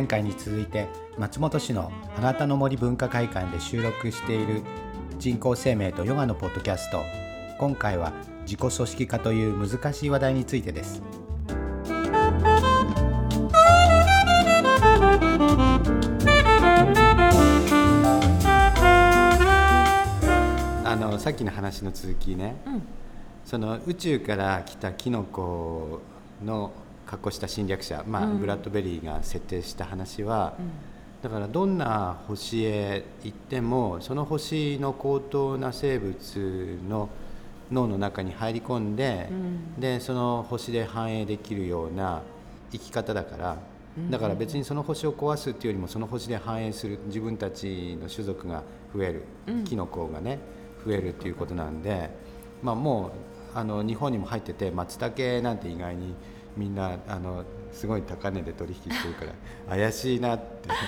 前回に続いて松本市のあなたの森文化会館で収録している人工生命とヨガのポッドキャスト今回は自己組織化という難しい話題についてです。あのさっきの話の続きね、うん。その宇宙から来たキノコの格好した侵略者、まあうん。ブラッドベリーが設定した話は、だからどんな星へ行ってもその星の高等な生物の脳の中に入り込んで、うん。でその星で繁栄できるような生き方だからだから別にその星を壊すっていうよりもその星で繁栄する自分たちの種族が増える、うん。キノコがね増えるっていうことなんで、まあ、もうあの日本にも入ってて松茸なんて意外にみんなあのすごい高値で取引してるから 怪しいなって。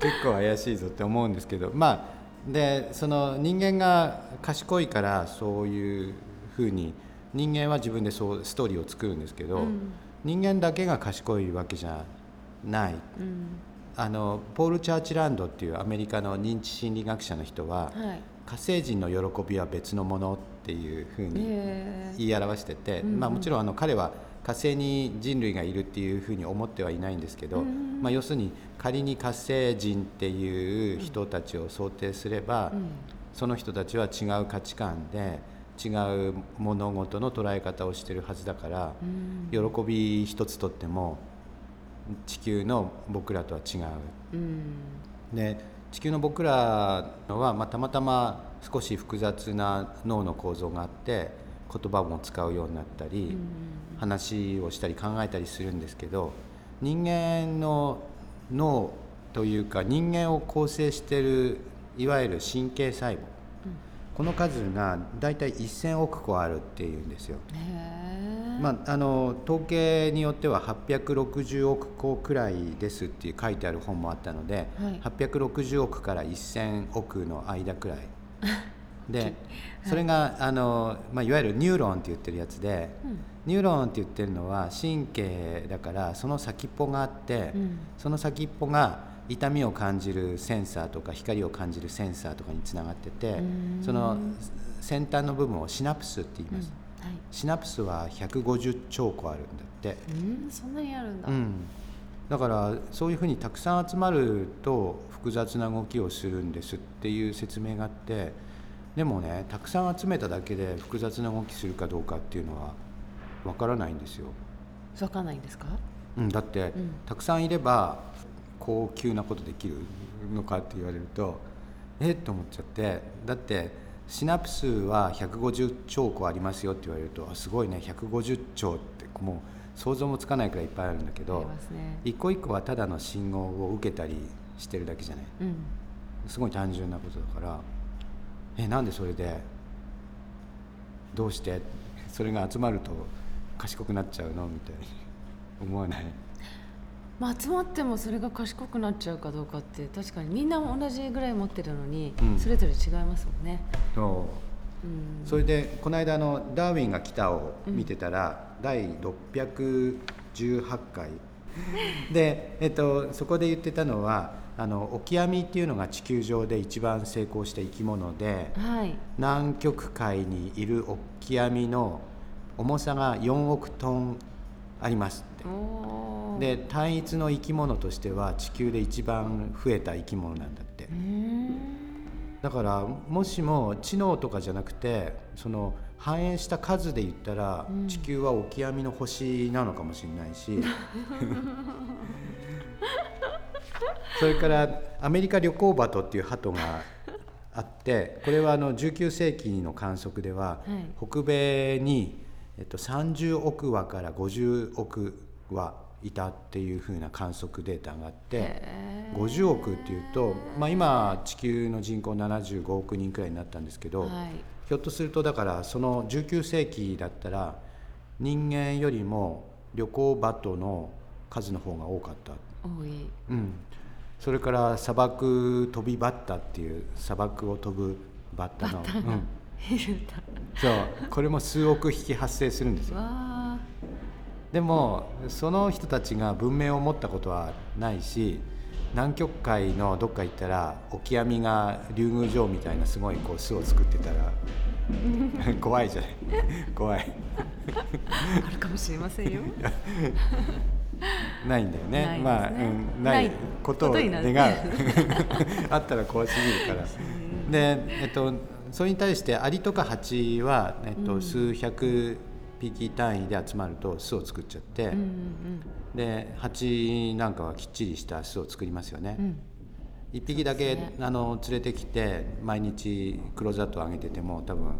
結構怪しいぞって思うんですけどまあでその人間が賢いからそういうふうに人間は自分でそうストーリーを作るんですけど、うん。人間だけが賢いわけじゃない。うん。あのポール・チャーチランドっていうアメリカの認知心理学者の人は、はい火星人の喜びは別のものっていうふうにへ言い表してて、まあ、もちろんあの彼は火星に人類がいるっていうふうに思ってはいないんですけど、うんまあ、要するに仮に火星人っていう人たちを想定すれば、うん。その人たちは違う価値観で違う物事の捉え方をしてるはずだから、うん。喜び一つとっても地球の僕らとは違う。うん。で地球の僕らのは、まあ、たまたま少し複雑な脳の構造があって言葉も使うようになったり、うん。話をしたり考えたりするんですけど人間の脳というか人間を構成しているいわゆる神経細胞この数がだいたい1,000億個あるっていうんですよ。へえまあ、あの統計によっては860億個くらいですっていう書いてある本もあったので、はい。860億から1000億の間くらい。でそれがあの、まあ、いわゆるニューロンって言ってるやつで、うん。ニューロンって言ってるのは神経だからその先っぽがあって、うん。その先っぽが痛みを感じるセンサーとか光を感じるセンサーとかにつながっててうん。その先端の部分をシナプスって言います。はいシナプスは150兆個あるんだって、うんそんなにあるんだ。うん、だからそういうふうにたくさん集まると複雑な動きをするんですっていう説明があってでもねたくさん集めただけで複雑な動きするかどうかっていうのはわからないんですよ、わかんないんですか？うん、だって、うん。たくさんいれば高級なことできるのかって言われるとえっと思っちゃって。だってシナプスは150兆個ありますよって言われるとあすごいね150兆って。もう想像もつかないくらいいっぱいあるんだけあどね。一個一個はただの信号を受けたりしてるだけじゃない？うん。すごい単純なことだからえなんでそれで？どうして？それが集まると賢くなっちゃうの？みたいに思わない？まあ集まってもそれが賢くなっちゃうかどうかって確かにみんな同じぐらい持ってるのに、うん。それぞれ違いますもんね。そう。うん。それでこの間あの「ダーウィンが来た」を見てたら、第618回。で、えっと、そこで言ってたのはあのオキアミっていうのが地球上で一番成功した生き物ではい。南極海にいるオキアミの重さが4億トンありますって。で単一の生き物としては地球で一番増えた生き物なんだって。だからもしも知能とかじゃなくてその繁栄した数で言ったら、うん。地球はオキアミの星なのかもしれないし。それからアメリカ旅行バトっていう鳩があってこれはあの19世紀の観測では、はい。北米に、えっと、30億羽から50億羽いたっていうふうな観測データがあって。へー50億っていうと、まあ、今地球の人口75億人くらいになったんですけど、はい。ひょっとするとだからその19世紀だったら人間よりも旅行バトの数の方が多かった、多い。うん、それから砂漠飛びバッタっていう砂漠を飛ぶバッタの、うん、そう。これも数億匹発生するんですよ。わでもその人たちが文明を持ったことはないし南極海のどっか行ったらオキアミが竜宮城みたいなすごいこう巣を作ってたら 怖いじゃない。怖い。あるかもしれませんよ。ないんだよね。ね。まあ、うん、なないいことを願う。る。あったら怖すぎるから。でえっとそれに対してアリとかハチは、えっと数百匹単位で集まると巣を作っちゃって、うんうんでハチなんかはきっちりした巣を作りますよね、うん。うん一匹だけ、そうですあの連れてきて毎日クローズアップを上げてても多分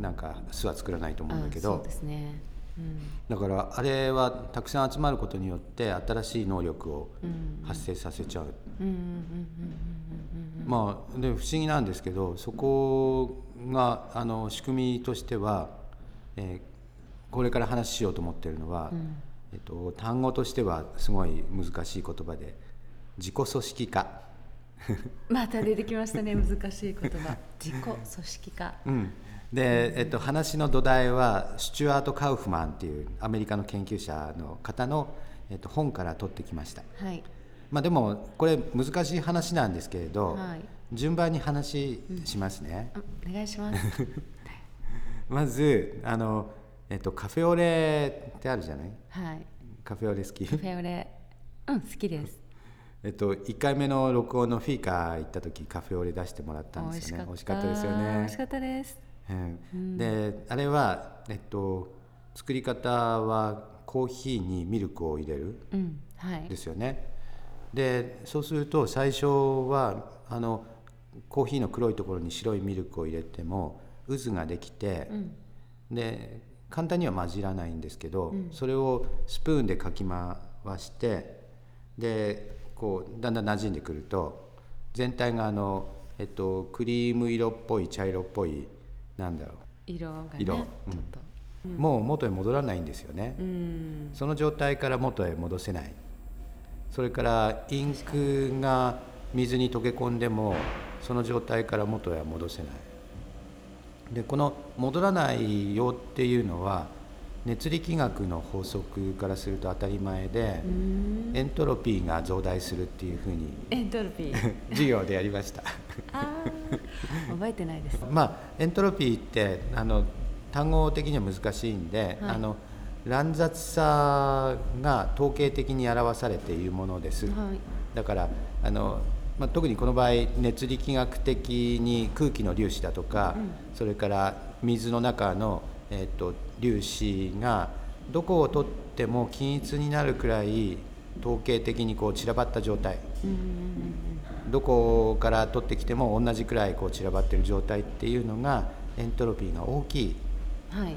なんか巣は作らないと思うんだけど。ね。うん。だからあれはたくさん集まることによって新しい能力をうん発生させちゃう、まあで不思議なんですけどそこがあの仕組みとしては、えーこれから話ししようと思ってるのは、うん。えっと、単語としてはすごい難しい言葉で自己組織化、また出てきましたね難しい言葉。自己組織化。うん、で、えっと、話の土台はスチュアート・カウフマンっていうアメリカの研究者の方の、えっと、本から取ってきました。はい。まあ、でもこれ難しい話なんですけれど、はい。順番に話しますね。あお願いします。まずあの、えっと、カフェオレってあるじゃない？はい。カフェオレ好き？カフェオレ。うん好きです。えっと1回目の録音のフィーカー行った時カフェオレ出してもらったんですよね。美味しかった。ですよ美ね味しかったです。うん。であれはえっと作り方はコーヒーにミルクを入れるうんはい。ですよね。でそうすると最初はあのコーヒーの黒いところに白いミルクを入れても渦ができて、うん。で簡単には混じらないんですけど、それをスプーンでかき回してでこうだんだん馴染んでくると全体があの、えっと、クリーム色っぽい茶色っぽいなんだろ色がね色。ちょっと。う、もう元へ戻らないんですよね、うん。その状態から元へ戻せない。それからインクが水に溶け込んでもその状態から元へは戻せないでこの戻らないよっていうのは熱力学の法則からすると当たり前でうん。エントロピーが増大するっていうふうにエントロピー。授業でやりました。覚えてないです。まあエントロピーってあの単語的には難しいんで、はい。あの乱雑さが統計的に表されているものです、はい。だからあの、まあ、特にこの場合熱力学的に空気の粒子だとか、それから水の中の、えっと粒子がどこを取っても均一になるくらい統計的にこう散らばった状態。うんうんうんどこから取ってきても同じくらいこう散らばってる状態っていうのがエントロピーが大きい。うんはい。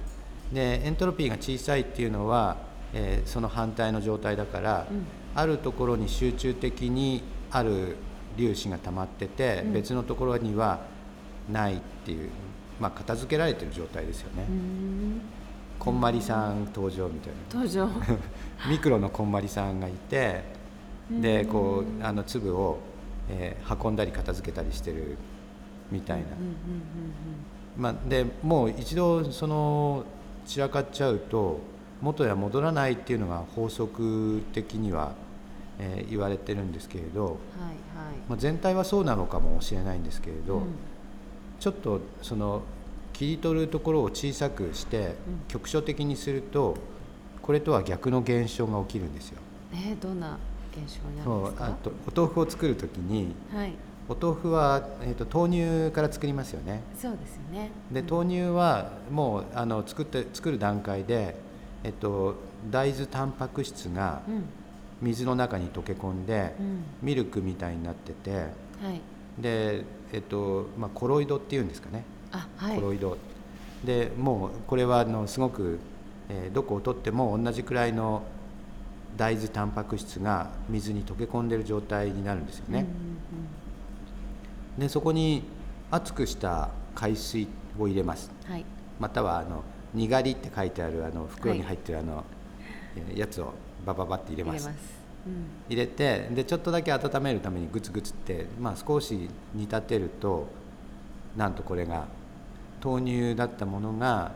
でエントロピーが小さいっていうのは、えーその反対の状態だから、うん。あるところに集中的にある粒子が溜まってて、うん。別のところにはないっていう、まあ、片付けられてる状態ですよね、うん。こんまりさん登場みたい登場。な ミクロのこんまりさんがいてでこうあの粒を、えー運んだり片付けたりしてるみたいな。まあ、でもう一度その散らかっちゃうと元へは戻らないっていうのが法則的には、えー言われてるんですけれど、うんはいはい。まあ、全体はそうなのかもしれないんですけれど、うん。ちょっとその切り取るところを小さくしてうん。局所的にするとこれとは逆の現象が起きるんですよ。えーどんな現象になるんですか？あとお豆腐を作る時にはい。お豆腐は、えー、と豆乳から作りますよね。そうですよね。で豆乳はもうあの作って作る段階で、えっと、大豆タンパク質がうん水の中に溶け込んで、うん。ミルクみたいになっててはい。で、えっとまあ、コロイドっていうんですかね、あはい。コロイド。でもうこれはあのすごく、えーどこを取っても同じくらいの大豆タンパク質が水に溶け込んでる状態になるんですよね。うんうんでそこに熱くした海水を入れます。うんはい。またはあのにがりって書いてあるあの袋に入ってるあの、えーやつをバババって入れます。入れてでちょっとだけ温めるためにグツグツって、まあ、少し煮立てるとなんとこれが豆乳だったものが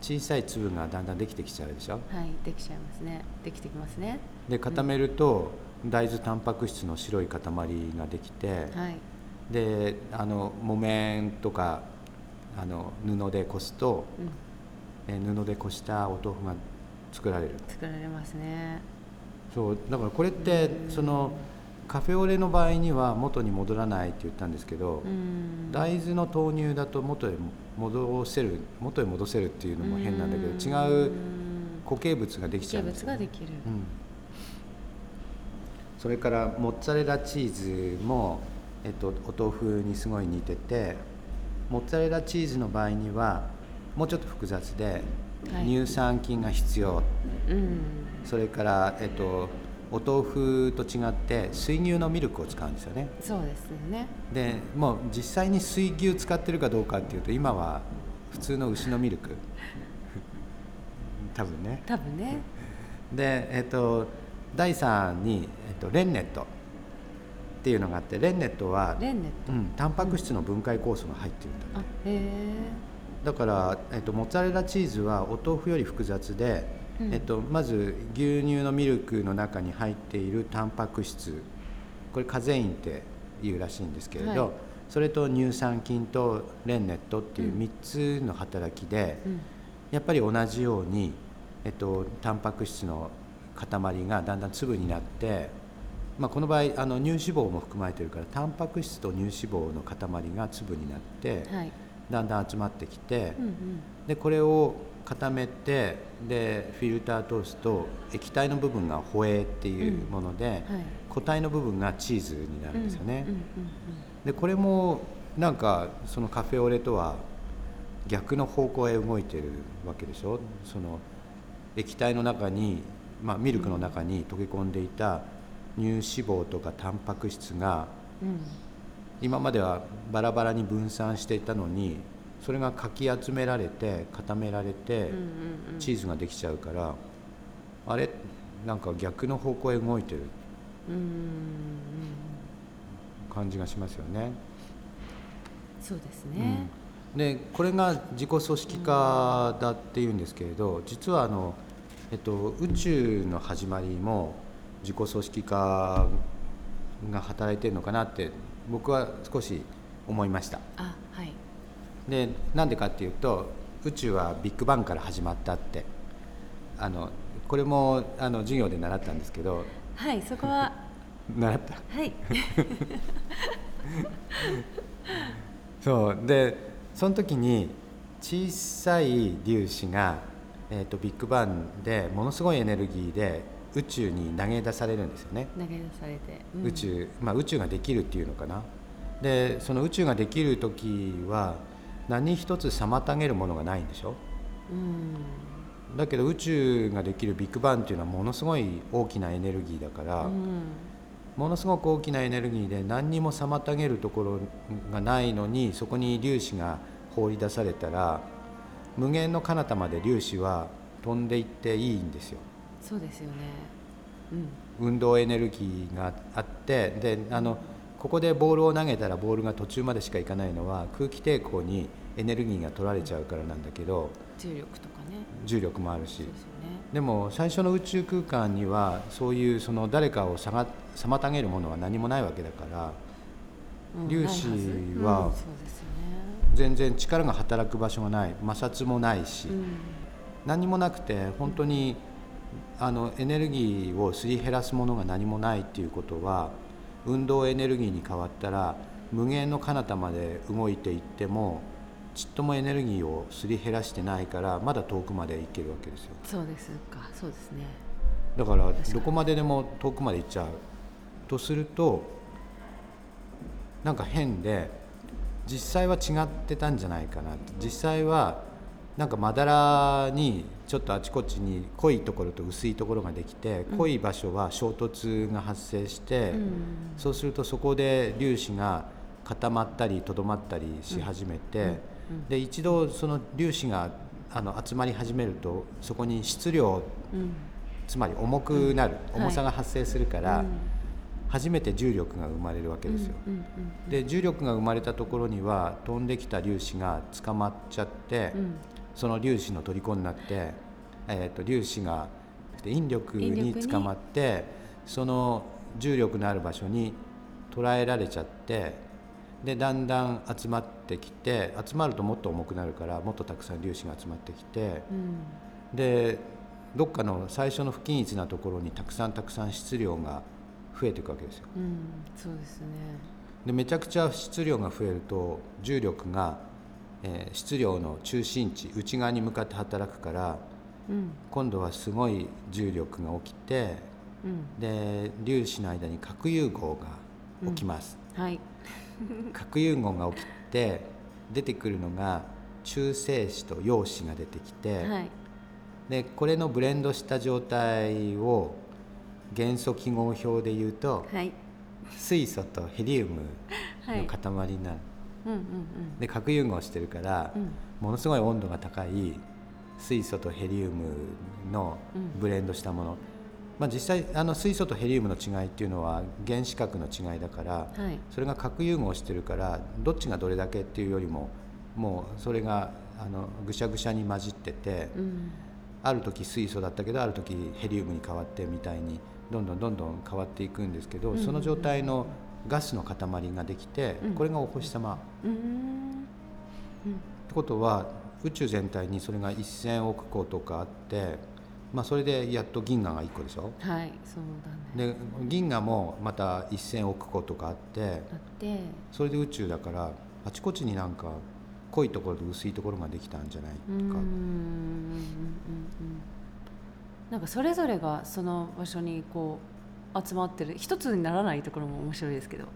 小さい粒がだんだんできてきちゃうでしょ。はいできちゃいますね。できてきますね。で固めると大豆タンパク質の白い塊ができて、はい。であの木綿とかあの布でこすと、うん。えー布でこしたお豆腐が作られる。作られますねそうだからこれってそのカフェオレの場合には元に戻らないって言ったんですけど、うん。大豆の豆乳だと元へ戻せる元へ戻せるっていうのも変なんだけどうん。違う固形物ができちゃ形うんですよ、ね。物ができる。うん、それからモッツァレラチーズも、えっと、お豆腐にすごい似ててモッツァレラチーズの場合にはもうちょっと複雑で、はい乳酸菌が必要。うん。それから、えっと、お豆腐と違って水牛のミルクを使うんですよね。そうですよね。でもう実際に水牛使ってるかどうかっていうと今は普通の牛のミルク。多分ね。多分ね。でえっと第3に、えっと、レンネットっていうのがあってレンネットは、レンネうん、タンパク質の分解酵素が入ってるんだ、あへえだから、えっと、モッツァレラチーズはお豆腐より複雑で、うん。えっと、まず牛乳のミルクの中に入っているタンパク質これカゼインっていうらしいんですけれど、はい。それと乳酸菌とレンネットっていううん。3つの働きで、うん。やっぱり同じように、えっと、タンパク質の塊がだんだん粒になって、まあ、この場合あの乳脂肪も含まれてるからタンパク質と乳脂肪の塊が粒になって、はいだんだん集まってきて、うんうん。でこれを固めてでフィルター通すと液体の部分がホエーっていうもので、はい。固体の部分がチーズになるんですよね。うんうん。でこれもなんかそのカフェオレとは逆の方向へ動いてるわけでしょ？その液体の中に、まあ、ミルクの中に溶け込んでいた乳脂肪とかタンパク質がうん。うん今まではバラバラに分散していたのにそれがかき集められて固められて、チーズができちゃうからあれ？なんか逆の方向へ動いてる。感じがしますよね。そうですね、うん。でこれが自己組織化だっていうんですけれど実はあの、えっと、宇宙の始まりも自己組織化が働いてるのかなって僕は少し思いました。あはい。でなんでかっていうと宇宙はビッグバンから始まったって。あのこれもあの授業で習ったんですけど。はいそこは。習った？はい。そう。でその時に小さい粒子が、えー、とビッグバンでものすごいエネルギーで宇宙に投げ出されるんですよね、投げ出されて、うん。宇宙、まあ、宇宙ができるっていうのかな。でその宇宙ができる時は何一つ妨げるものがないんでしょ？うん。だけど宇宙ができるビッグバンっていうのはものすごい大きなエネルギーだから、うん。ものすごく大きなエネルギーで何にも妨げるところがないのにそこに粒子が放り出されたら無限の彼方まで粒子は飛んでいっていいんですよ。そうですよね。うん。運動エネルギーがあってであのここでボールを投げたらボールが途中までしか行かないのは空気抵抗にエネルギーが取られちゃうからなんだけど重力とかね。重力もあるし。でね。でも最初の宇宙空間にはそういうその誰かをさが妨げるものは何もないわけだからうん粒子は全然力が働く場所がない。摩擦もないし、うん。何もなくて本当にあのエネルギーをすり減らすものが何もないっていうことは運動エネルギーに変わったら無限の彼方まで動いていってもちっともエネルギーをすり減らしてないからまだ遠くまで行けるわけですよ。そうですか。そうですね。だからどこまででも遠くまで行っちゃうとするとなんか変で実際は違ってたんじゃないかな。実際はなんかまだらにちょっとあちこちに濃いところと薄いところができて濃い場所は衝突が発生して、うん。そうするとそこで粒子が固まったりとどまったりし始めて、で一度その粒子があの集まり始めるとそこに質量うん。つまり重くなる、うん。重さが発生するから、うん。初めて重力が生まれるわけですよ。うん。で重力が生まれたところには飛んできた粒子が捕まっちゃって、その粒子の虜になって、えー、と粒子が引力に捕まってその重力のある場所に捉えられちゃってでだんだん集まってきて集まるともっと重くなるからもっとたくさん粒子が集まってきてうんでどっかの最初の不均一なところにたくさんたくさん質量が増えていくわけですよ。うんそうですねでめちゃくちゃ質量が増えると重力が、えー質量の中心地内側に向かって働くからうん。今度はすごい重力が起きてうん。で粒子の間に核融合が起きます、はい。核融合が起きて出てくるのが中性子と陽子が出てきて、はい。でこれのブレンドした状態を元素記号表で言うとはい。水素とヘリウムはい。の塊になる、うんうんで核融合してるから、うん。ものすごい温度が高い水素とヘリウムのうん。ブレンドしたもの、まあ、実際あの水素とヘリウムの違いっていうのは原子核の違いだからうんはい。それが核融合してるからどっちがどれだけっていうよりももうそれがあのぐしゃぐしゃに混じってて、うん。ある時水素だったけどある時ヘリウムに変わってみたいにどんどんどんどん変わっていくんですけど、うん。その状態のガスの塊ができて、うん。これがお星様。うーん。うんってことは宇宙全体にそれが1,000億個とかあって、まあ、それでやっと銀河が1個でしょ？はいそうだね。で銀河もまた1,000億個とかあってあって。それで宇宙だからあちこちになんか濃いところと薄いところができたんじゃないうん。うんうんうんかうん。なんかそれぞれがその場所にこう集まってる。一つにならないところも面白いですけど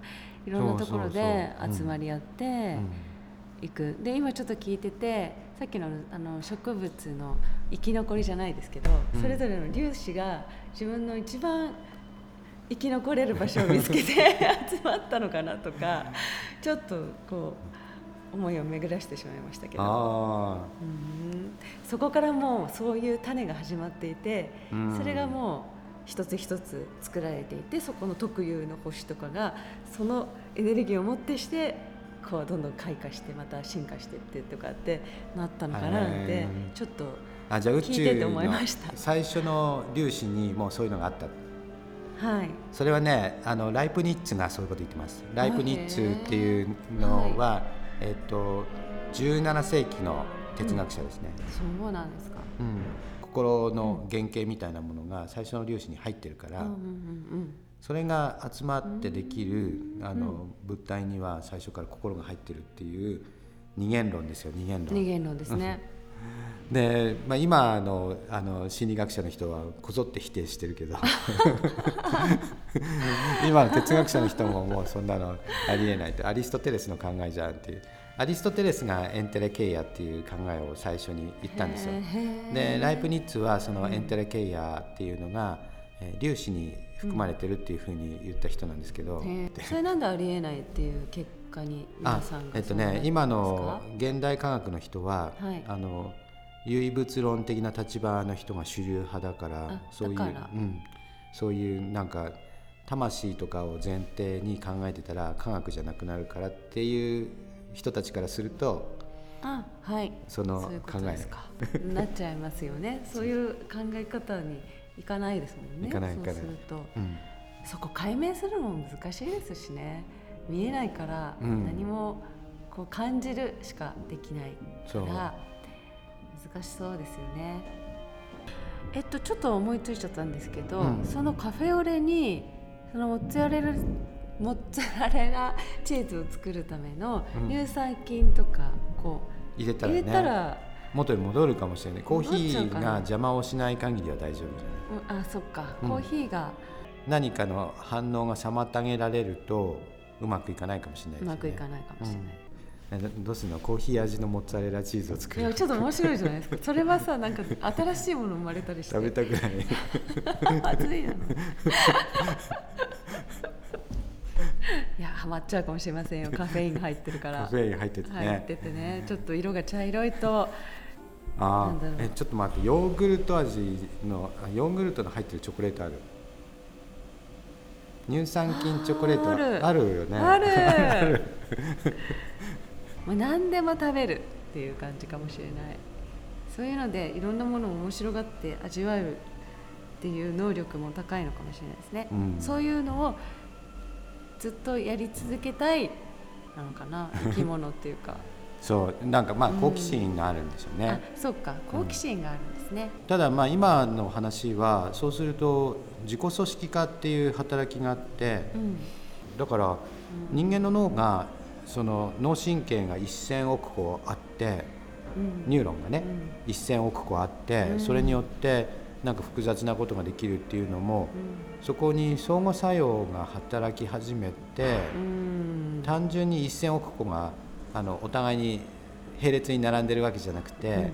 いろんなところで集まり合ってうん。いく、で今ちょっと聞いててさっきのあの植物の生き残りじゃないですけど、うん。それぞれの粒子が自分の一番生き残れる場所を見つけて 集まったのかなとかちょっとこう思いを巡らしてしまいましたけど。あうん。そこからもうそういう種が始まっていて、うん。それがもう一つ一つ作られていてそこの特有の星とかがそのエネルギーをもってしてこうどんどん開花してまた進化していってとかってなったのかななんてちょっと聞いてて思いました。最初の粒子にもうそういうのがあった。はい。それはねあのライプニッツがそういうこと言ってます。ライプニッツっていうのは、えっと17世紀の哲学者ですね、そうなんですか。うん心の原型みたいなものが最初の粒子に入ってるから、それが集まってできる、あの物体には最初から心が入ってるっていう二元論ですよ二元うん、論。二元論ですね。で、まあ、今のあの心理学者の人はこぞって否定してるけど。今の哲学者の人ももうそんなのありえないってアリストテレスの考えじゃんっていうアリストテレスがエンテレケイアっていう考えを最初に言ったんですよ。でライプニッツはそのエンテレケイアっていうのが、えー粒子に含まれてるっていうふうに言った人なんですけど、へー。それなんでありえないっていう結果にあ皆さんがえっとね今の現代科学の人は、はい。あの唯物論的な立場の人が主流派だからあそういううん、そういうなんか魂とかを前提に考えてたら科学じゃなくなるからっていう人たちからするとあはい。その考え。なっちゃいますよね。そう。いう考え方にいかないですもんね。いかないいかない。そうすると。うん。そこ解明するのも難しいですしね。見えないからうん。何もこう感じるしかできないから難しそうですよね。えっとちょっと思いついちゃったんですけど、うん。そのカフェオレにそのモッツァレラモッツァレラチーズを作るためのうん。乳酸菌とかこう入れたらね。入れたら元に戻るかもしれない。コーヒーが邪魔をしない限りは大丈夫じゃない？うんあそっか、うん。コーヒーが。何かの反応が妨げられるとうまくいかないかもしれないですね。うまくいかないかもしれない、えどどうするの？コーヒー味のモッツァレラチーズを作る。いやちょっと面白いじゃないですか。それはさなんか新しいもの生まれたりして。食べたくない。熱いなの いやハマっちゃうかもしれませんよ。カフェインが入ってるから。カフェイン入っててね、入っててね。ちょっと色が茶色いと。あえちょっと待って。ヨーグルト味のあヨーグルトの入ってるチョコレートある？乳酸菌チョコレートある。あるよね。ある。もう 何でも食べるっていう感じかもしれない。そういうのでいろんなものを面白がって味わえるっていう能力も高いのかもしれないですね、うん。そういうのをずっとやり続けたいなのかな 生き物っていうか。そうなんかまあうん好奇心があるんですよね、あそうか。好奇心があるんですね、ただまあ今の話はそうすると自己組織化っていう働きがあってうん。だから人間の脳がその脳神経が1000億個あってうん。ニューロンがねうん。1000億個あってうん。それによってなんか複雑なことができるっていうのもうそこに相互作用が働き始めて単純に1000億個があのお互いに並列に並んでるわけじゃなくて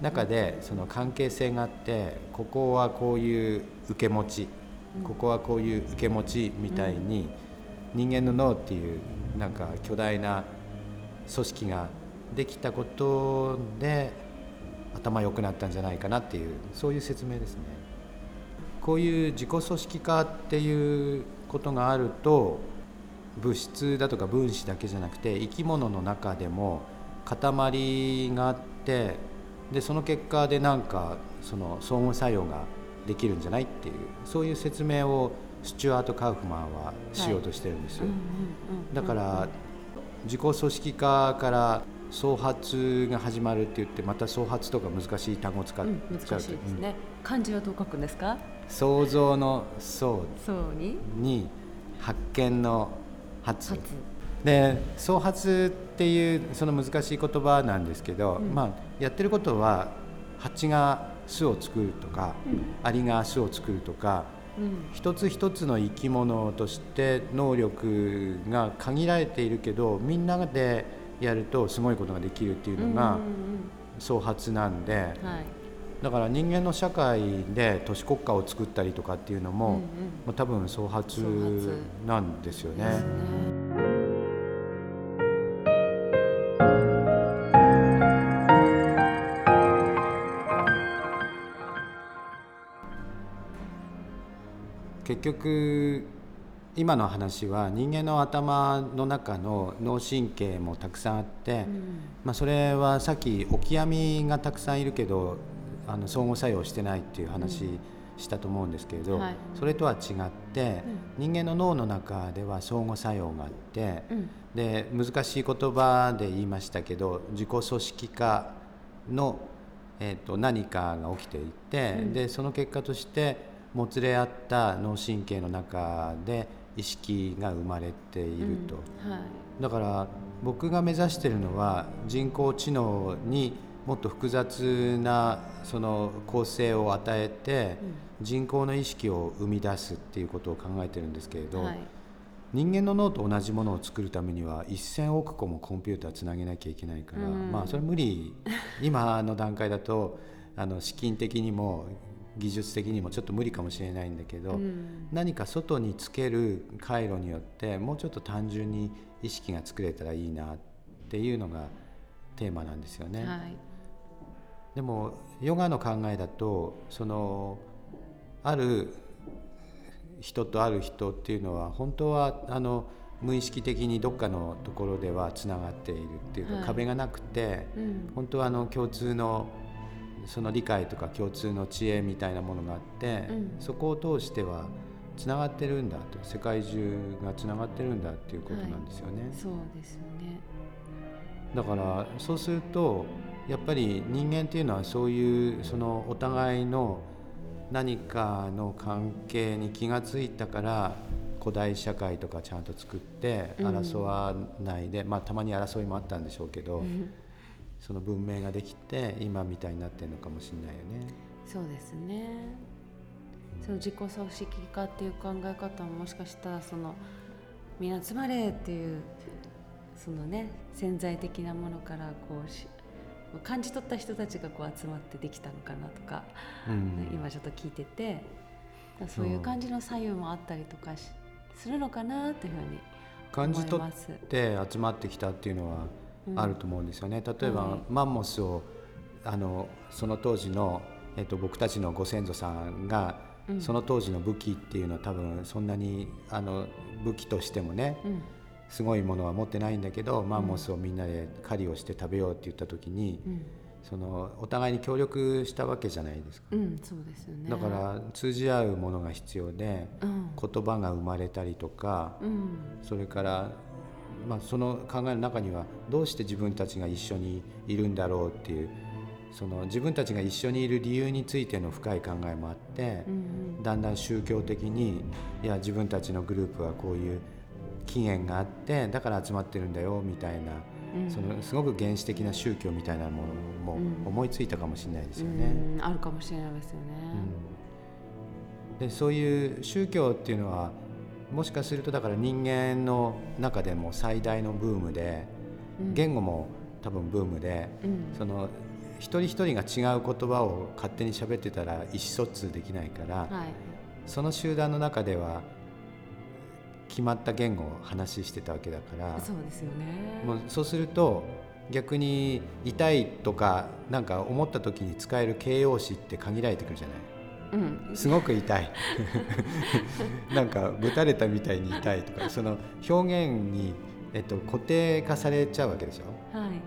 中でその関係性があってここはこういう受け持ちうん。ここはこういう受け持ちみたいに人間の脳っていうなんか巨大な組織ができたことで頭良くなったんじゃないかなっていうそういう説明ですね。こういう自己組織化っていうことがあると物質だとか分子だけじゃなくて生き物の中でも塊があってでその結果でなんかその相互作用ができるんじゃないっていうそういう説明をスチュアート・カウフマンはしようとしてるんですよ。だから自己組織化から創発が始まるって言ってまた創発とか難しい単語使っうんちゃう。と難しいですね、漢字はどう書くんですかうん想像の創にに発見の発。発。で創発っていうその難しい言葉なんですけど、うん。まあ、やってることは蜂が巣を作るとか、アリが巣を作るとかうん。一つ一つの生き物として能力が限られているけどみんなでやるとすごいことができるっていうのが創発なんでだから人間の社会で都市国家を作ったりとかっていうのも,、うんうん。もう多分創発なんですよね。ね。結局今の話は人間の頭の中の脳神経もたくさんあって、うん。まあ、それはさっきオキアミがたくさんいるけどあの相互作用してないっていう話したと思うんですけれど、はい。それとは違って、人間の脳の中では相互作用があって、うん。で難しい言葉で言いましたけど自己組織化の、えー、と何かが起きていて、うん。でその結果としてもつれ合った脳神経の中で意識が生まれていると。うんはい。だから僕が目指しているのは人工知能にもっと複雑なその構成を与えて人工の意識を生み出すっていうことを考えてるんですけれど、はい。人間の脳と同じものを作るためには1,000億個もコンピューターつなげなきゃいけないから、うん。まあそれ無理。今の段階だとあの資金的にも技術的にもちょっと無理かもしれないんだけど、うん。何か外につける回路によってもうちょっと単純に意識が作れたらいいなっていうのがテーマなんですよね。はい。でもヨガの考えだとそのある人とある人っていうのは本当はあの無意識的にどっかのところではつながっているっていうか、はい。壁がなくてうん。本当はあの共通のその理解とか共通の知恵みたいなものがあって、うん。そこを通してはつながってるんだと世界中がつながってるんだっていうことなんですよね。そうですよね。だからそうするとやっぱり人間っていうのはそういうそのお互いの何かの関係に気が付いたから古代社会とかちゃんと作ってうん。争わないで、まあたまに争いもあったんでしょうけど、うんその文明ができて今みたいになってるのかもしれないよね。そうですねその自己組織化っていう考え方ももしかしたらそのみんな集まれっていうそのね潜在的なものからこうし感じ取った人たちがこう集まってできたのかなとか、うん今ちょっと聞いててそういう感じの左右もあったりとかしするのかなというふうに感じ取っ。て集まってきたっていうのはうんあると思うんですよね。例えば、はいマンモスをあのその当時の、えっと、僕たちのご先祖さんが、うん。その当時の武器っていうのは多分そんなにあの武器としてもねうん。すごいものは持ってないんだけど、マンモスをみんなで狩りをして食べようって言った時に、うん。そのお互いに協力したわけじゃないですか、うんそうですよね。だから通じ合うものが必要でうん。言葉が生まれたりとかうん。それから、まあ、その考えの中にはどうして自分たちが一緒にいるんだろうっていうその自分たちが一緒にいる理由についての深い考えもあってうんうん。だんだん宗教的にいや自分たちのグループはこういう起源があってだから集まってるんだよみたいなうん。そのすごく原始的な宗教みたいなものもうん。思いついたかもしれないですようね。ん。あるかもしれないですよね、うん。でそういう宗教っていうのはもしかするとだから人間の中でも最大のブームでうん。言語も多分ブームでうん。その一人一人が違う言葉を勝手に喋ってたら意思疎通できないからはい。その集団の中では決まった言語を話してたわけだからそうですよね。もうそうすると逆に痛いとかなんか思った時に使える形容詞って限られてくるじゃない。うん。すごく痛い。なんかぶたれたみたいに痛いとかその表現に、えっと、固定化されちゃうわけでしょ？はいはい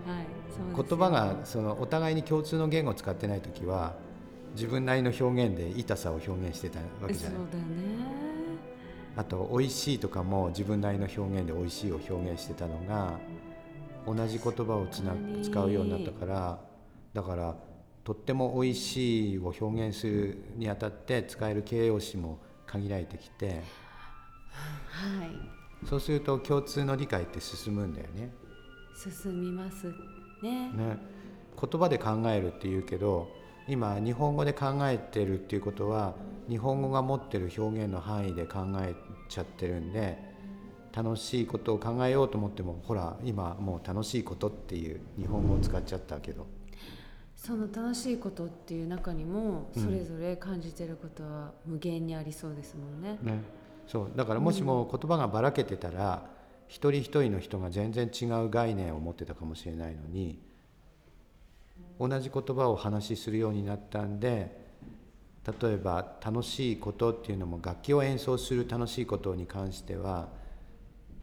言葉がそのお互いに共通の言語を使ってない時は自分なりの表現で痛さを表現してたわけじゃない。そうだよね。あと「美味しい」とかも自分なりの表現で「美味しい」を表現してたのが同じ言葉をつな使うようになったからだからとっても「美味しい」を表現するにあたって使える形容詞も限られてきてはい。そうすると共通の理解って進むんだよね。進みますね。ね。言葉で考えるっていうけど今日本語で考えてるっていうことは日本語が持ってる表現の範囲で考えちゃってるんで楽しいことを考えようと思ってもほら今もう楽しいことっていう日本語を使っちゃったけどその楽しいことっていう中にもそれぞれ感じてることは無限にありそうですもんね、ね。そう。だからもしも言葉がばらけてたら、一人一人の人が全然違う概念を持ってたかもしれないのに同じ言葉を話しするようになったんで例えば楽しいことっていうのも楽器を演奏する楽しいことに関しては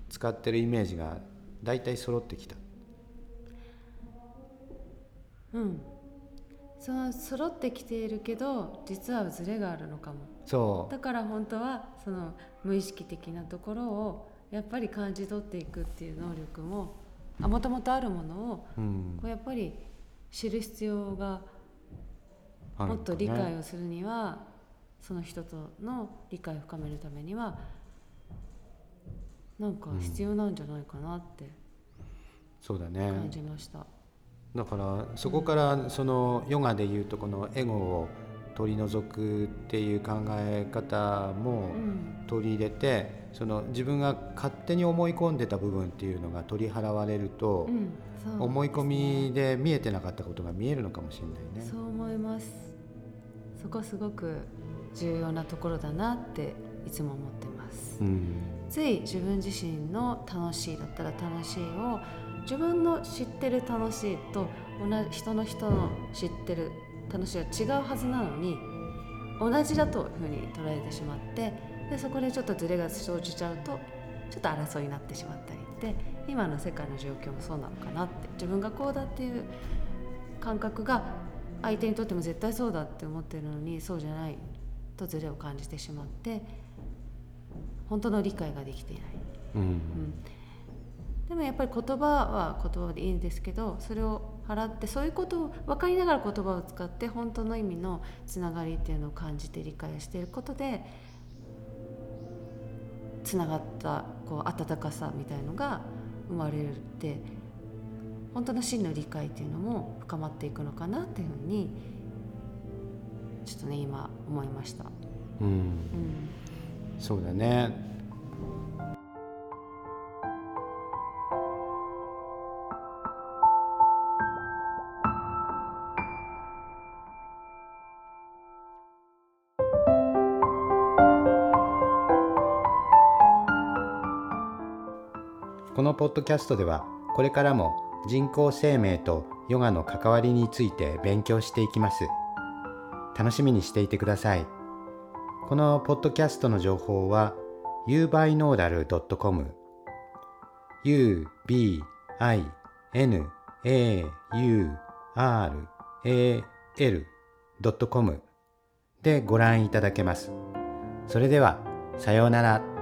使ってるイメージが大体揃ってきた。うんその揃ってきているけど実はズレがあるのかも。そう。だから本当はその無意識的なところをやっぱり感じ取っていくっていう能力ももともとあるものをうん。こうやっぱり知る必要がもっと理解をするにはその人との理解を深めるためにはなんか必要なんじゃないかなってそうだね。感じました。だからそこからそのヨガでいうとこのエゴを取り除くっていう考え方もうん。取り入れてその自分が勝手に思い込んでた部分っていうのが取り払われると思い込みで見えてなかったことが見えるのかもしれないね。そう思います。そこすごく重要なところだなっていつも思ってます。うん。つい自分自身の楽しいだったら楽しいを自分の知ってる楽しいと同じ人の人の知ってる楽しいは違うはずなのに同じだというふうに捉えてしまってでそこでちょっとズレが生じちゃうとちょっと争いになってしまったりって今の世界の状況もそうなのかなって自分がこうだっていう感覚が相手にとっても絶対そうだって思ってるのにそうじゃないとズレを感じてしまって本当の理解ができていない、うん。うん、でもやっぱり言葉は言葉でいいんですけどそれを払ってそういうことを分かりながら言葉を使って本当の意味のつながりっていうのを感じて理解していることでつながったこう温かさみたいのが生まれるって本当の真の理解っていうのも深まっていくのかなっていうふうにちょっとね今思いました。うん。うん。そうだねポッドキャストではこれからも人工生命とヨガの関わりについて勉強していきます楽しみにしていてくださいこのポッドキャストの情報は ubinaural.com u b i n a u r al.com でご覧いただけます。それでは、さようなら。